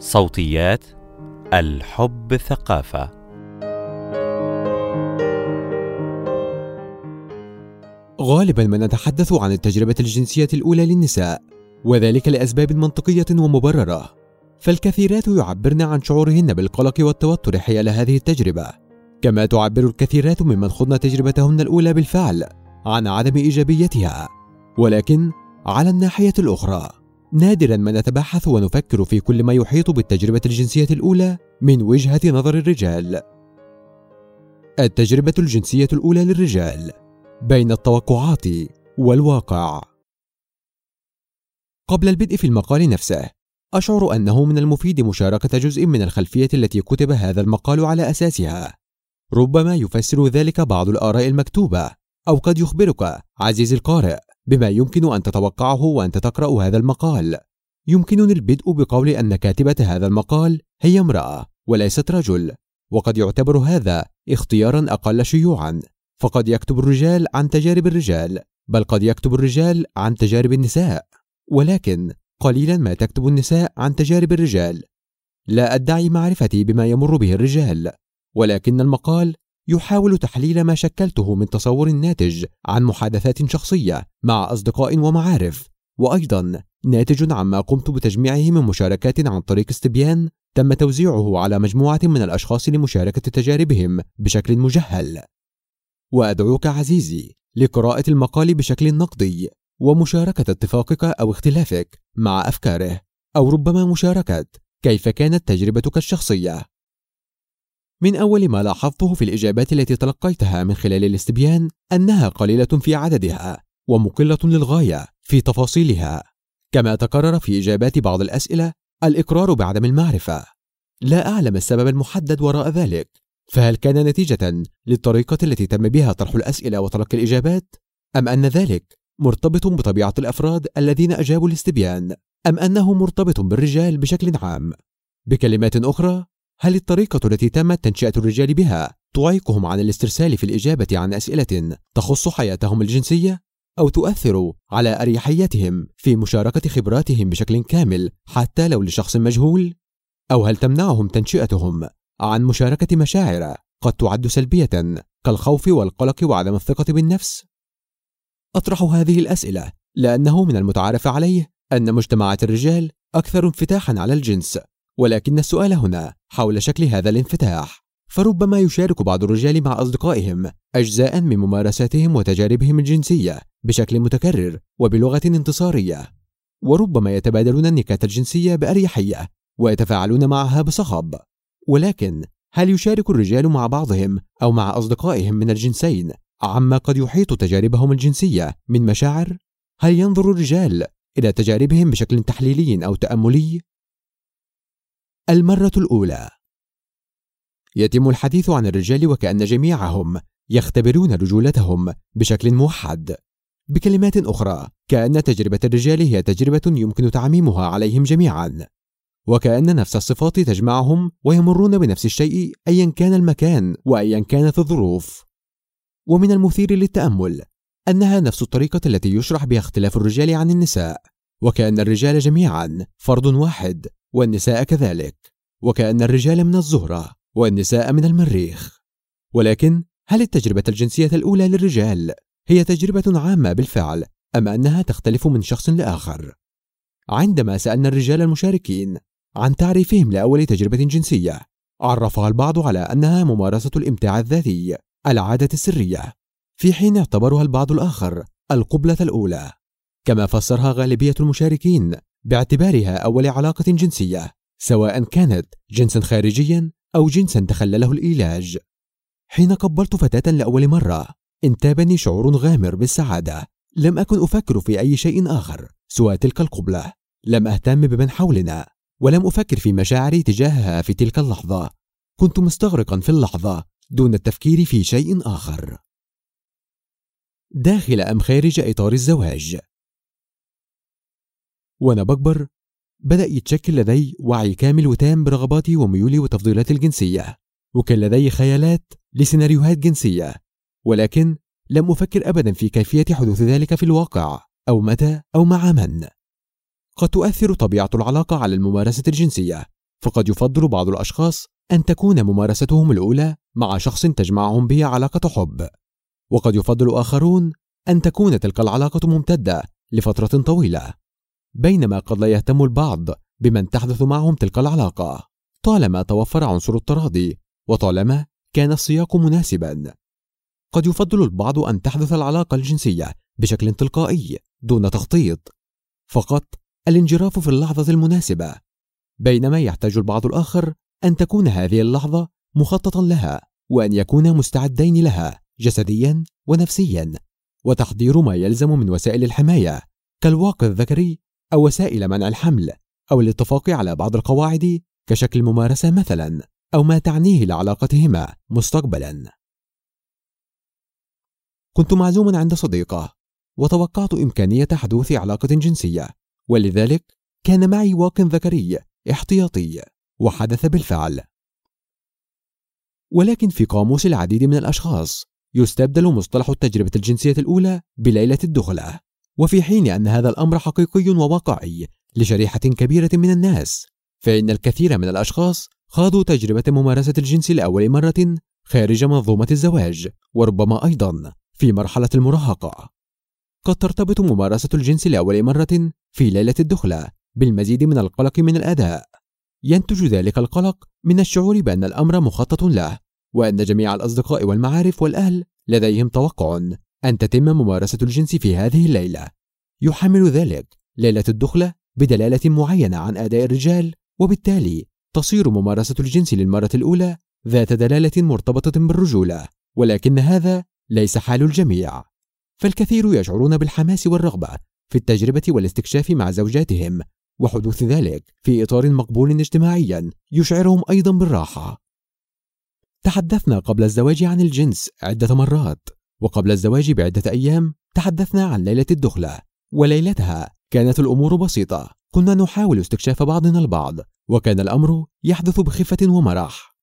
صوتيات الحب ثقافة. غالبا ما نتحدث عن التجربة الجنسية الأولى للنساء وذلك لأسباب منطقية ومبررة. فالكثيرات يعبرن عن شعورهن بالقلق والتوتر حيال هذه التجربة كما تعبر الكثيرات ممن خضن تجربتهن الأولى بالفعل عن عدم إيجابيتها. ولكن على الناحية الأخرى نادرا ما نتبحث ونفكر في كل ما يحيط بالتجربة الجنسية الأولى من وجهة نظر الرجال. التجربة الجنسية الأولى للرجال بين التوقعات والواقع. قبل البدء في المقال نفسه، أشعر أنه من المفيد مشاركة جزء من الخلفية التي كتب هذا المقال على أساسها. ربما يفسر ذلك بعض الآراء المكتوبة، أو قد يخبرك عزيزي القارئ بما يمكن أن تتوقعه وأنت تقرأ هذا المقال. يمكنني البدء بقول أن كاتبة هذا المقال هي امرأة وليست رجل، وقد يعتبر هذا اختيارا أقل شيوعا، فقد يكتب الرجال عن تجارب الرجال، بل قد يكتب الرجال عن تجارب النساء، ولكن قليلا ما تكتب النساء عن تجارب الرجال. لا أدعي معرفتي بما يمر به الرجال، ولكن المقال يحاول تحليل ما شكلته من تصور ناتج عن محادثات شخصية مع أصدقاء ومعارف. وأيضا ناتج عما قمت بتجميعه من مشاركات عن طريق استبيان تم توزيعه على مجموعة من الأشخاص لمشاركة تجاربهم بشكل مجهل. وأدعوك عزيزي لقراءة المقال بشكل نقدي ومشاركة اتفاقك أو اختلافك مع أفكاره أو ربما مشاركة كيف كانت تجربتك الشخصية. من أول ما لاحظته في الإجابات التي تلقيتها من خلال الاستبيان أنها قليلة في عددها ومقلة للغاية في تفاصيلها. كما تكرر في إجابات بعض الأسئلة الإقرار بعدم المعرفة. لا أعلم السبب المحدد وراء ذلك. فهل كان نتيجة للطريقة التي تم بها طرح الأسئلة وتلقي الإجابات؟ أم أن ذلك مرتبط بطبيعة الأفراد الذين أجابوا الاستبيان؟ أم أنه مرتبط بالرجال بشكل عام؟ بكلمات أخرى هل الطريقة التي تمت تنشئة الرجال بها تعيقهم عن الاسترسال في الإجابة عن أسئلة تخص حياتهم الجنسية أو تؤثر على أريحيتهم في مشاركة خبراتهم بشكل كامل حتى لو لشخص مجهول؟ أو هل تمنعهم تنشئتهم عن مشاركة مشاعر قد تعد سلبية كالخوف والقلق وعدم الثقة بالنفس؟ أطرح هذه الأسئلة لأنه من المتعارف عليه أن مجتمعات الرجال أكثر انفتاحا على الجنس ولكن السؤال هنا حول شكل هذا الانفتاح فربما يشارك بعض الرجال مع أصدقائهم أجزاء من ممارساتهم وتجاربهم الجنسية بشكل متكرر وبلغة انتصارية وربما يتبادلون النكات الجنسية بأريحية ويتفاعلون معها بصخب ولكن هل يشارك الرجال مع بعضهم أو مع أصدقائهم من الجنسين عما قد يحيط تجاربهم الجنسية من مشاعر؟ هل ينظر الرجال إلى تجاربهم بشكل تحليلي أو تأملي؟ المرة الأولى. يتم الحديث عن الرجال وكأن جميعهم يختبرون رجولتهم بشكل موحد. بكلمات أخرى كأن تجربة الرجال هي تجربة يمكن تعميمها عليهم جميعا. وكأن نفس الصفات تجمعهم ويمرون بنفس الشيء أيا كان المكان وأيا كانت الظروف. ومن المثير للتأمل أنها نفس الطريقة التي يشرح بها اختلاف الرجال عن النساء. وكأن الرجال جميعا فرد واحد. والنساء كذلك. وكأن الرجال من الزهرة والنساء من المريخ. ولكن هل التجربة الجنسية الأولى للرجال هي تجربة عامة بالفعل أم أنها تختلف من شخص لآخر؟ عندما سألنا الرجال المشاركين عن تعريفهم لأول تجربة جنسية عرفها البعض على أنها ممارسة الإمتاع الذاتي العادة السرية في حين اعتبرها البعض الآخر القبلة الأولى. كما فسرها غالبية المشاركين باعتبارها أول علاقة جنسية سواء كانت جنسا خارجيا أو جنسا تخلله الإيلاج حين قبلت فتاة لأول مرة انتابني شعور غامر بالسعادة. لم أكن أفكر في أي شيء آخر سوى تلك القبلة. لم أهتم بمن حولنا ولم أفكر في مشاعري تجاهها في تلك اللحظة. كنت مستغرقا في اللحظة دون التفكير في شيء آخر. داخل أم خارج إطار الزواج. وأنا بكبر بدأ يتشكل لدي وعي كامل وتام برغباتي وميولي وتفضيلاتي الجنسية وكان لدي خيالات لسيناريوهات جنسية ولكن لم أفكر أبدا في كيفية حدوث ذلك في الواقع أو متى أو مع من. قد تؤثر طبيعة العلاقة على الممارسة الجنسية فقد يفضل بعض الأشخاص أن تكون ممارستهم الأولى مع شخص تجمعهم به علاقة حب وقد يفضل آخرون أن تكون تلك العلاقة ممتدة لفترة طويلة. بينما قد لا يهتم البعض بمن تحدث معهم تلك العلاقة. طالما توفر عنصر التراضي وطالما كان السياق مناسبا. قد يفضل البعض أن تحدث العلاقة الجنسية بشكل تلقائي دون تخطيط. فقط الانجراف في اللحظة المناسبة. بينما يحتاج البعض الآخر أن تكون هذه اللحظة مخططا لها وأن يكونا مستعدين لها جسديا ونفسيا. وتحضير ما يلزم من وسائل الحماية كالواقي الذكري أو وسائل منع الحمل أو الاتفاق على بعض القواعد كشكل ممارسة مثلا أو ما تعنيه لعلاقتهما مستقبلا. كنت معزوما عند صديقة وتوقعت إمكانية حدوث علاقة جنسية ولذلك كان معي واق ذكري احتياطي وحدث بالفعل. ولكن في قاموس العديد من الأشخاص يستبدل مصطلح التجربة الجنسية الأولى بليلة الدخلة. وفي حين أن هذا الأمر حقيقي وواقعي لشريحة كبيرة من الناس فإن الكثير من الأشخاص خاضوا تجربة ممارسة الجنس لأول مرة خارج منظومة الزواج وربما أيضا في مرحلة المراهقة. قد ترتبط ممارسة الجنس لأول مرة في ليلة الدخلة بالمزيد من القلق من الأداء. ينتج ذلك القلق من الشعور بأن الأمر مخطط له وأن جميع الأصدقاء والمعارف والأهل لديهم توقع. أن تتم ممارسة الجنس في هذه الليلة. يحمل ذلك ليلة الدخلة بدلالة معينة عن أداء الرجال وبالتالي تصير ممارسة الجنس للمرة الأولى ذات دلالة مرتبطة بالرجولة ولكن هذا ليس حال الجميع. فالكثير يشعرون بالحماس والرغبة في التجربة والاستكشاف مع زوجاتهم وحدوث ذلك في إطار مقبول اجتماعيا يشعرهم أيضا بالراحة. تحدثنا قبل الزواج عن الجنس عدة مرات. وقبل الزواج بعدة أيام تحدثنا عن ليلة الدخلة وليلتها كانت الأمور بسيطة. كنا نحاول استكشاف بعضنا البعض وكان الأمر يحدث بخفة ومرح.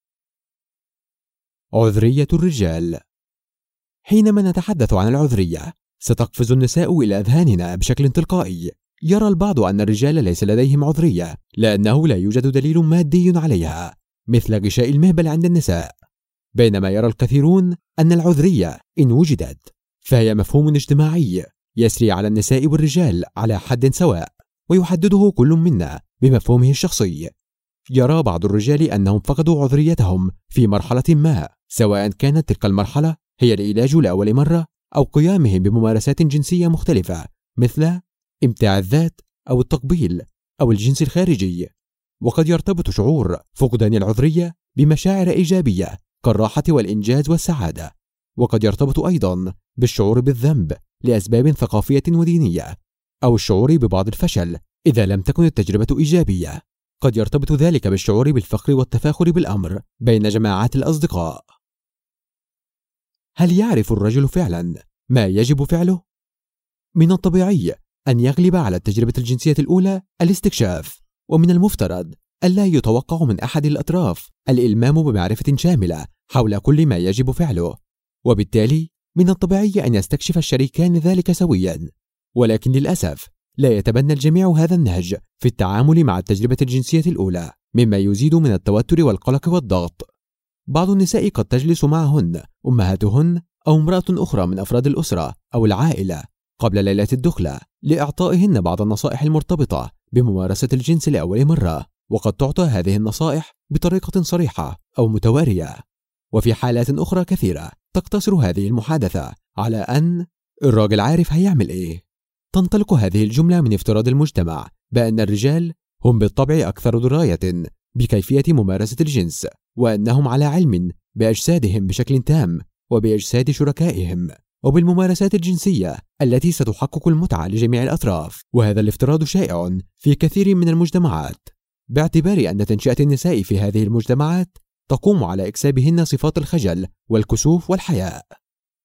عذرية الرجال. حينما نتحدث عن العذرية ستقفز النساء إلى أذهاننا بشكل تلقائي. يرى البعض أن الرجال ليس لديهم عذرية لأنه لا يوجد دليل مادي عليها مثل غشاء المهبل عند النساء. بينما يرى الكثيرون أن العذرية إن وجدت فهي مفهوم اجتماعي يسري على النساء والرجال على حد سواء ويحدده كل منا بمفهومه الشخصي. يرى بعض الرجال أنهم فقدوا عذريتهم في مرحلة ما سواء كانت تلك المرحلة هي العلاج لأول مرة أو قيامهم بممارسات جنسية مختلفة مثل إمتاع الذات أو التقبيل أو الجنس الخارجي. وقد يرتبط شعور فقدان العذرية بمشاعر إيجابية كالراحة والإنجاز والسعادة. وقد يرتبط أيضا بالشعور بالذنب لأسباب ثقافية ودينية أو الشعور ببعض الفشل إذا لم تكن التجربة إيجابية. قد يرتبط ذلك بالشعور بالفخر والتفاخر بالأمر بين جماعات الأصدقاء. هل يعرف الرجل فعلا ما يجب فعله؟ من الطبيعي أن يغلب على التجربة الجنسية الأولى الاستكشاف ومن المفترض ألا يتوقع من أحد الأطراف الإلمام بمعرفة شاملة حول كل ما يجب فعله وبالتالي من الطبيعي أن يستكشف الشريكان ذلك سويا. ولكن للأسف لا يتبنى الجميع هذا النهج في التعامل مع التجربة الجنسية الأولى مما يزيد من التوتر والقلق والضغط. بعض النساء قد تجلس معهن أمهاتهن أو امرأة أخرى من أفراد الأسرة أو العائلة قبل ليلة الدخلة لإعطائهن بعض النصائح المرتبطة بممارسة الجنس لأول مرة وقد تعطى هذه النصائح بطريقة صريحة أو متوارية. وفي حالات أخرى كثيرة تقتصر هذه المحادثة على أن الراجل عارف هيعمل إيه. تنطلق هذه الجملة من افتراض المجتمع بأن الرجال هم بالطبع أكثر دراية بكيفية ممارسة الجنس وأنهم على علم بأجسادهم بشكل تام وبأجساد شركائهم وبالممارسات الجنسية التي ستحقق المتعة لجميع الأطراف. وهذا الافتراض شائع في كثير من المجتمعات. باعتبار أن تنشئة النساء في هذه المجتمعات تقوم على إكسابهن صفات الخجل والكسوف والحياء.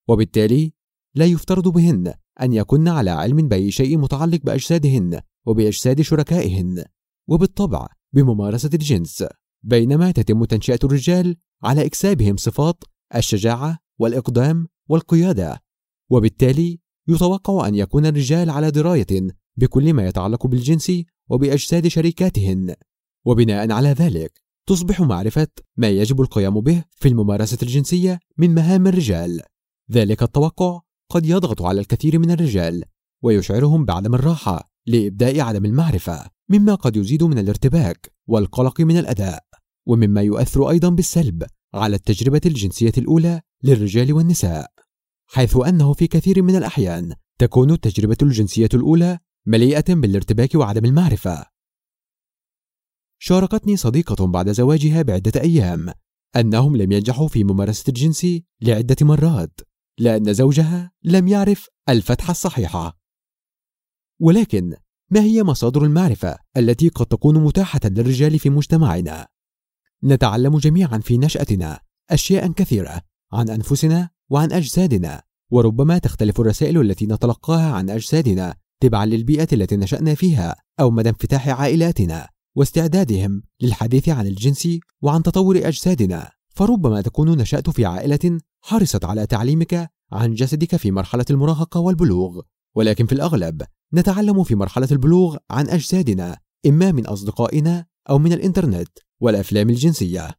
وبالتالي لا يفترض بهن أن يكن على علم بأي شيء متعلق بأجسادهن وبأجساد شركائهن وبالطبع بممارسة الجنس بينما تتم تنشئة الرجال على إكسابهم صفات الشجاعة والإقدام والقيادة. وبالتالي يتوقع أن يكون الرجال على دراية بكل ما يتعلق بالجنس وبأجساد شريكاتهن وبناء على ذلك تصبح معرفة ما يجب القيام به في الممارسة الجنسية من مهام الرجال. ذلك التوقع قد يضغط على الكثير من الرجال ويشعرهم بعدم الراحة لإبداء عدم المعرفة مما قد يزيد من الارتباك والقلق من الأداء. ومما يؤثر أيضا بالسلب على التجربة الجنسية الأولى للرجال والنساء حيث أنه في كثير من الأحيان تكون التجربة الجنسية الأولى مليئة بالارتباك وعدم المعرفة. شاركتني صديقة بعد زواجها بعدة أيام أنهم لم ينجحوا في ممارسة الجنس لعدة مرات لأن زوجها لم يعرف الفتحة الصحيحة ولكن ما هي مصادر المعرفة التي قد تكون متاحة للرجال في مجتمعنا؟ نتعلم جميعا في نشأتنا أشياء كثيرة عن أنفسنا وعن أجسادنا وربما تختلف الرسائل التي نتلقاها عن أجسادنا تبعا للبيئة التي نشأنا فيها أو مدى انفتاح عائلاتنا واستعدادهم للحديث عن الجنس وعن تطور أجسادنا. فربما تكون نشأت في عائلة حرصت على تعليمك عن جسدك في مرحلة المراهقة والبلوغ. ولكن في الأغلب نتعلم في مرحلة البلوغ عن أجسادنا إما من أصدقائنا أو من الإنترنت والأفلام الجنسية.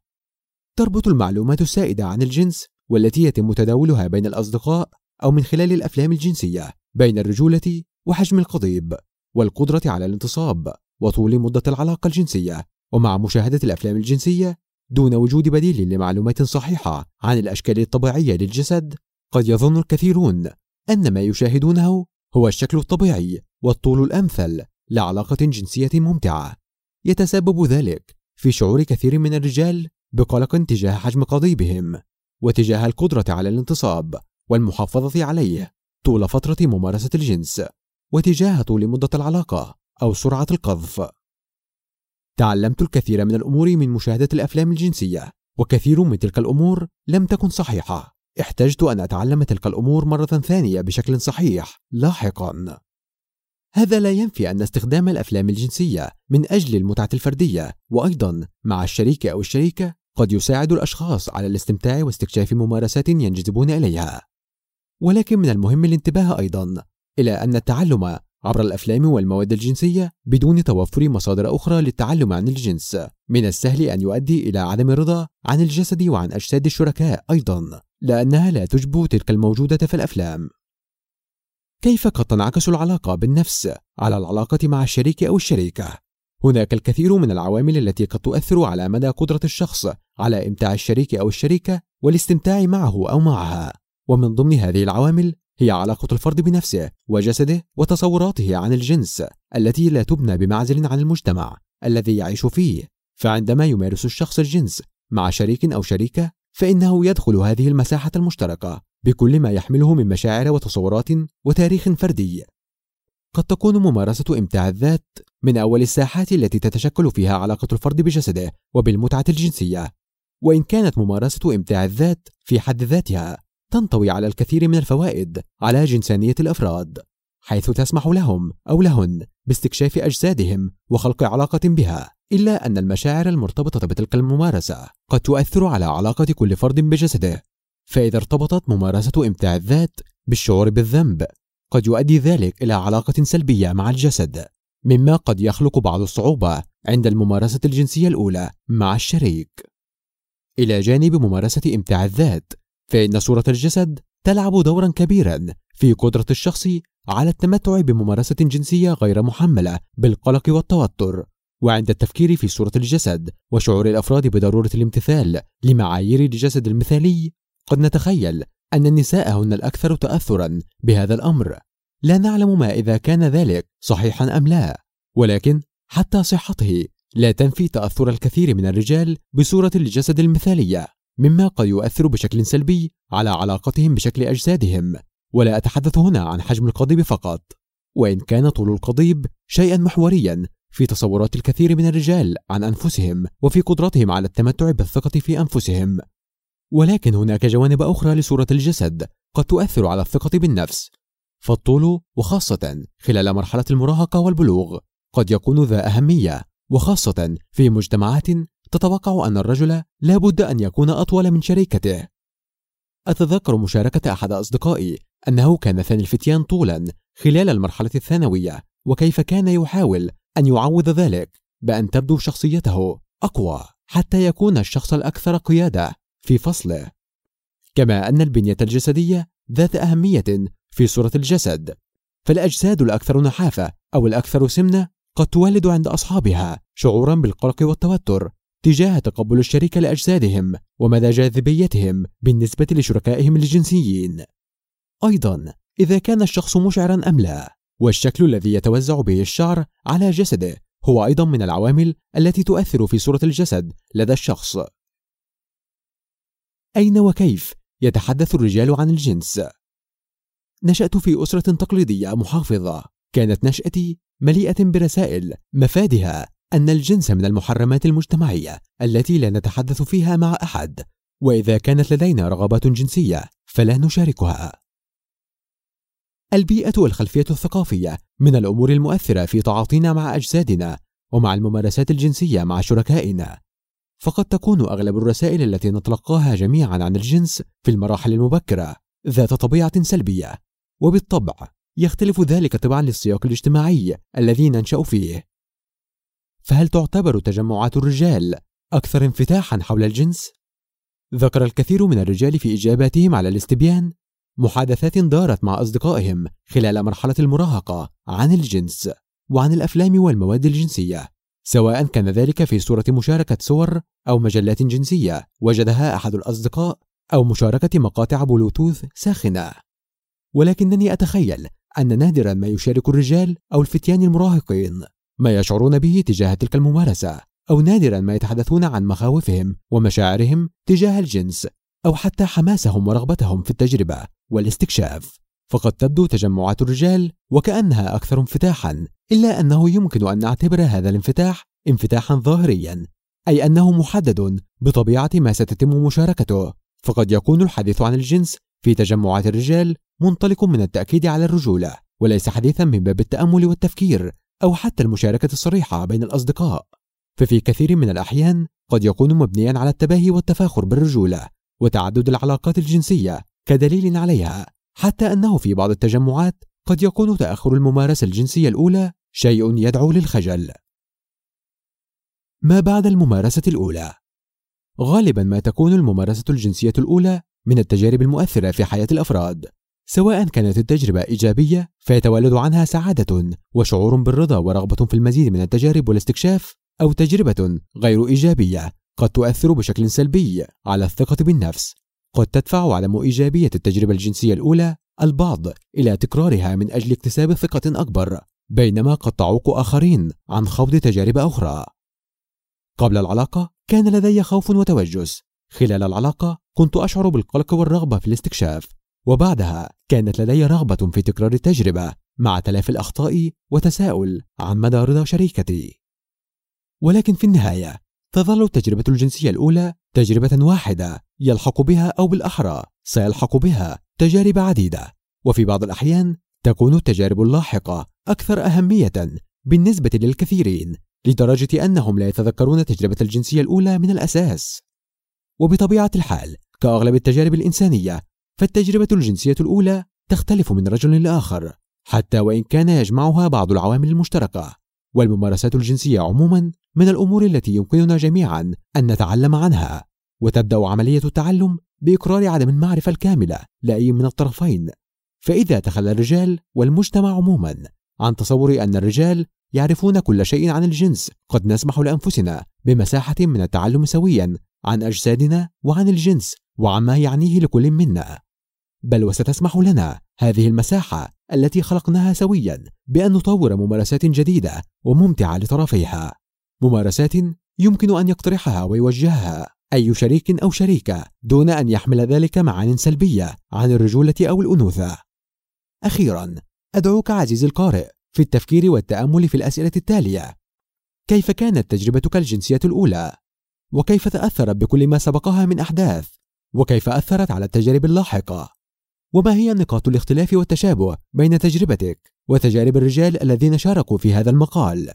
تربط المعلومات السائدة عن الجنس والتي يتم تداولها بين الأصدقاء أو من خلال الأفلام الجنسية بين الرجولة وحجم القضيب والقدرة على الانتصاب. وطول مدة العلاقة الجنسية. ومع مشاهدة الأفلام الجنسية دون وجود بديل لمعلومات صحيحة عن الأشكال الطبيعية للجسد قد يظن الكثيرون أن ما يشاهدونه هو الشكل الطبيعي والطول الأمثل لعلاقة جنسية ممتعة. يتسبب ذلك في شعور كثير من الرجال بقلق تجاه حجم قضيبهم وتجاه القدرة على الانتصاب والمحافظة عليه طول فترة ممارسة الجنس وتجاه طول مدة العلاقة. أو سرعة القذف. تعلمت الكثير من الأمور من مشاهدة الأفلام الجنسية وكثير من تلك الأمور لم تكن صحيحة. احتجت أن أتعلم تلك الأمور مرة ثانية بشكل صحيح لاحقا. هذا لا ينفي أن استخدام الأفلام الجنسية من أجل المتعة الفردية وأيضا مع الشريك أو الشريكة قد يساعد الأشخاص على الاستمتاع واستكشاف ممارسات ينجذبون إليها. ولكن من المهم الانتباه أيضا إلى أن التعلم عبر الأفلام والمواد الجنسية بدون توفر مصادر أخرى للتعلم عن الجنس. من السهل أن يؤدي إلى عدم الرضا عن الجسد وعن أجساد الشركاء أيضا لأنها لا تشبه تلك الموجودة في الأفلام. كيف قد تنعكس العلاقة بالنفس على العلاقة مع الشريك أو الشريكة؟ هناك الكثير من العوامل التي قد تؤثر على مدى قدرة الشخص على إمتاع الشريك أو الشريكة والاستمتاع معه أو معها. ومن ضمن هذه العوامل هي علاقة الفرد بنفسه وجسده وتصوراته عن الجنس التي لا تبنى بمعزل عن المجتمع الذي يعيش فيه. فعندما يمارس الشخص الجنس مع شريك أو شريكة فإنه يدخل هذه المساحة المشتركة بكل ما يحمله من مشاعر وتصورات وتاريخ فردي. قد تكون ممارسة إمتاع الذات من أول الساحات التي تتشكل فيها علاقة الفرد بجسده وبالمتعة الجنسية. وإن كانت ممارسة إمتاع الذات في حد ذاتها تنطوي على الكثير من الفوائد على جنسانية الأفراد حيث تسمح لهم أو لهن باستكشاف أجسادهم وخلق علاقة بها إلا أن المشاعر المرتبطة بتلك الممارسة قد تؤثر على علاقة كل فرد بجسده. فإذا ارتبطت ممارسة إمتاع الذات بالشعور بالذنب قد يؤدي ذلك إلى علاقة سلبية مع الجسد مما قد يخلق بعض الصعوبة عند الممارسة الجنسية الأولى مع الشريك. إلى جانب ممارسة إمتاع الذات فإن صورة الجسد تلعب دورا كبيرا في قدرة الشخص على التمتع بممارسة جنسية غير محملة بالقلق والتوتر. وعند التفكير في صورة الجسد وشعور الأفراد بضرورة الامتثال لمعايير الجسد المثالي قد نتخيل أن النساء هن الأكثر تأثرا بهذا الأمر. لا نعلم ما إذا كان ذلك صحيحا أم لا ولكن حتى صحته لا تنفي تأثر الكثير من الرجال بصورة الجسد المثالية. مما قد يؤثر بشكل سلبي على علاقتهم بشكل أجسادهم ولا أتحدث هنا عن حجم القضيب فقط. وإن كان طول القضيب شيئا محوريا في تصورات الكثير من الرجال عن أنفسهم وفي قدرتهم على التمتع بالثقة في أنفسهم. ولكن هناك جوانب أخرى لصورة الجسد قد تؤثر على الثقة بالنفس. فالطول وخاصة خلال مرحلة المراهقة والبلوغ قد يكون ذا أهمية وخاصة في مجتمعات تتوقع أن الرجل لا بد أن يكون أطول من شريكته. أتذكر مشاركة أحد أصدقائي أنه كان ثاني الفتيان طولا خلال المرحلة الثانوية وكيف كان يحاول أن يعوض ذلك بأن تبدو شخصيته أقوى حتى يكون الشخص الأكثر قيادة في فصله. كما أن البنية الجسدية ذات أهمية في صورة الجسد فالأجساد الأكثر نحافة أو الأكثر سمنة قد تولد عند أصحابها شعورا بالقلق والتوتر تجاه تقبل الشريك لأجسادهم ومدى جاذبيتهم بالنسبة لشركائهم الجنسيين أيضا إذا كان الشخص مشعرا أم لا والشكل الذي يتوزع به الشعر على جسده هو أيضا من العوامل التي تؤثر في صورة الجسد لدى الشخص أين وكيف يتحدث الرجال عن الجنس؟ نشأت في أسرة تقليدية محافظة كانت نشأتي مليئة برسائل مفادها أن الجنس من المحرمات المجتمعية التي لا نتحدث فيها مع أحد وإذا كانت لدينا رغبات جنسية فلا نشاركها. البيئة والخلفية الثقافية من الأمور المؤثرة في تعاطينا مع أجسادنا ومع الممارسات الجنسية مع شركائنا. فقد تكون أغلب الرسائل التي نتلقاها جميعا عن الجنس في المراحل المبكرة ذات طبيعة سلبية وبالطبع يختلف ذلك طبعا للسياق الاجتماعي الذي ننشأ فيه. فهل تعتبر تجمعات الرجال أكثر انفتاحا حول الجنس؟ ذكر الكثير من الرجال في إجاباتهم على الاستبيان محادثات دارت مع أصدقائهم خلال مرحلة المراهقة عن الجنس وعن الأفلام والمواد الجنسية سواء كان ذلك في صورة مشاركة صور أو مجلات جنسية وجدها أحد الأصدقاء أو مشاركة مقاطع بلوتوث ساخنة ولكنني أتخيل أن نادرا ما يشارك الرجال أو الفتيان المراهقين ما يشعرون به تجاه تلك الممارسة أو نادرا ما يتحدثون عن مخاوفهم ومشاعرهم تجاه الجنس أو حتى حماسهم ورغبتهم في التجربة والاستكشاف. فقد تبدو تجمعات الرجال وكأنها أكثر انفتاحا إلا أنه يمكن أن نعتبر هذا الانفتاح انفتاحا ظاهريا أي أنه محدد بطبيعة ما ستتم مشاركته. فقد يكون الحديث عن الجنس في تجمعات الرجال منطلق من التأكيد على الرجولة وليس حديثا من باب التأمل والتفكير. أو حتى المشاركة الصريحة بين الأصدقاء. ففي كثير من الأحيان قد يكون مبنيا على التباهي والتفاخر بالرجولة وتعدد العلاقات الجنسية كدليل عليها حتى أنه في بعض التجمعات قد يكون تأخر الممارسة الجنسية الأولى شيء يدعو للخجل. ما بعد الممارسة الأولى؟ غالبا ما تكون الممارسة الجنسية الأولى من التجارب المؤثرة في حياة الأفراد. سواء كانت التجربة إيجابية فيتولد عنها سعادة وشعور بالرضا ورغبة في المزيد من التجارب والاستكشاف أو تجربة غير إيجابية قد تؤثر بشكل سلبي على الثقة بالنفس. قد تدفع عدم إيجابية التجربة الجنسية الأولى البعض إلى تكرارها من أجل اكتساب ثقة أكبر بينما قد تعوق آخرين عن خوض تجارب أخرى. قبل العلاقة كان لدي خوف وتوجس. خلال العلاقة كنت أشعر بالقلق والرغبة في الاستكشاف. وبعدها كانت لدي رغبة في تكرار التجربة مع تلافي الأخطاء وتساؤل عن مدى رضا شريكتي. ولكن في النهاية تظل التجربة الجنسية الأولى تجربة واحدة يلحق بها أو بالأحرى سيلحق بها تجارب عديدة. وفي بعض الأحيان تكون التجارب اللاحقة أكثر أهمية بالنسبة للكثيرين لدرجة أنهم لا يتذكرون التجربة الجنسية الأولى من الأساس. وبطبيعة الحال كأغلب التجارب الإنسانية فالتجربة الجنسية الأولى تختلف من رجل لآخر حتى وإن كان يجمعها بعض العوامل المشتركة. والممارسات الجنسية عموما من الأمور التي يمكننا جميعا أن نتعلم عنها. وتبدأ عملية التعلم بإقرار عدم المعرفة الكاملة لأي من الطرفين. فإذا تخلى الرجال والمجتمع عموما عن تصور أن الرجال يعرفون كل شيء عن الجنس قد نسمح لأنفسنا بمساحة من التعلم سويا عن أجسادنا وعن الجنس. وعما يعنيه لكل منا بل وستسمح لنا هذه المساحة التي خلقناها سويا بأن نطور ممارسات جديدة وممتعة لطرفيها ممارسات يمكن أن يقترحها ويوجهها أي شريك أو شريكة دون أن يحمل ذلك معان سلبية عن الرجولة أو الأنوثة أخيرا أدعوك عزيزي القارئ في التفكير والتأمل في الأسئلة التالية كيف كانت تجربتك الجنسية الأولى؟ وكيف تأثرت بكل ما سبقها من أحداث؟ وكيف أثرت على التجارب اللاحقة؟ وما هي نقاط الاختلاف والتشابه بين تجربتك وتجارب الرجال الذين شاركوا في هذا المقال؟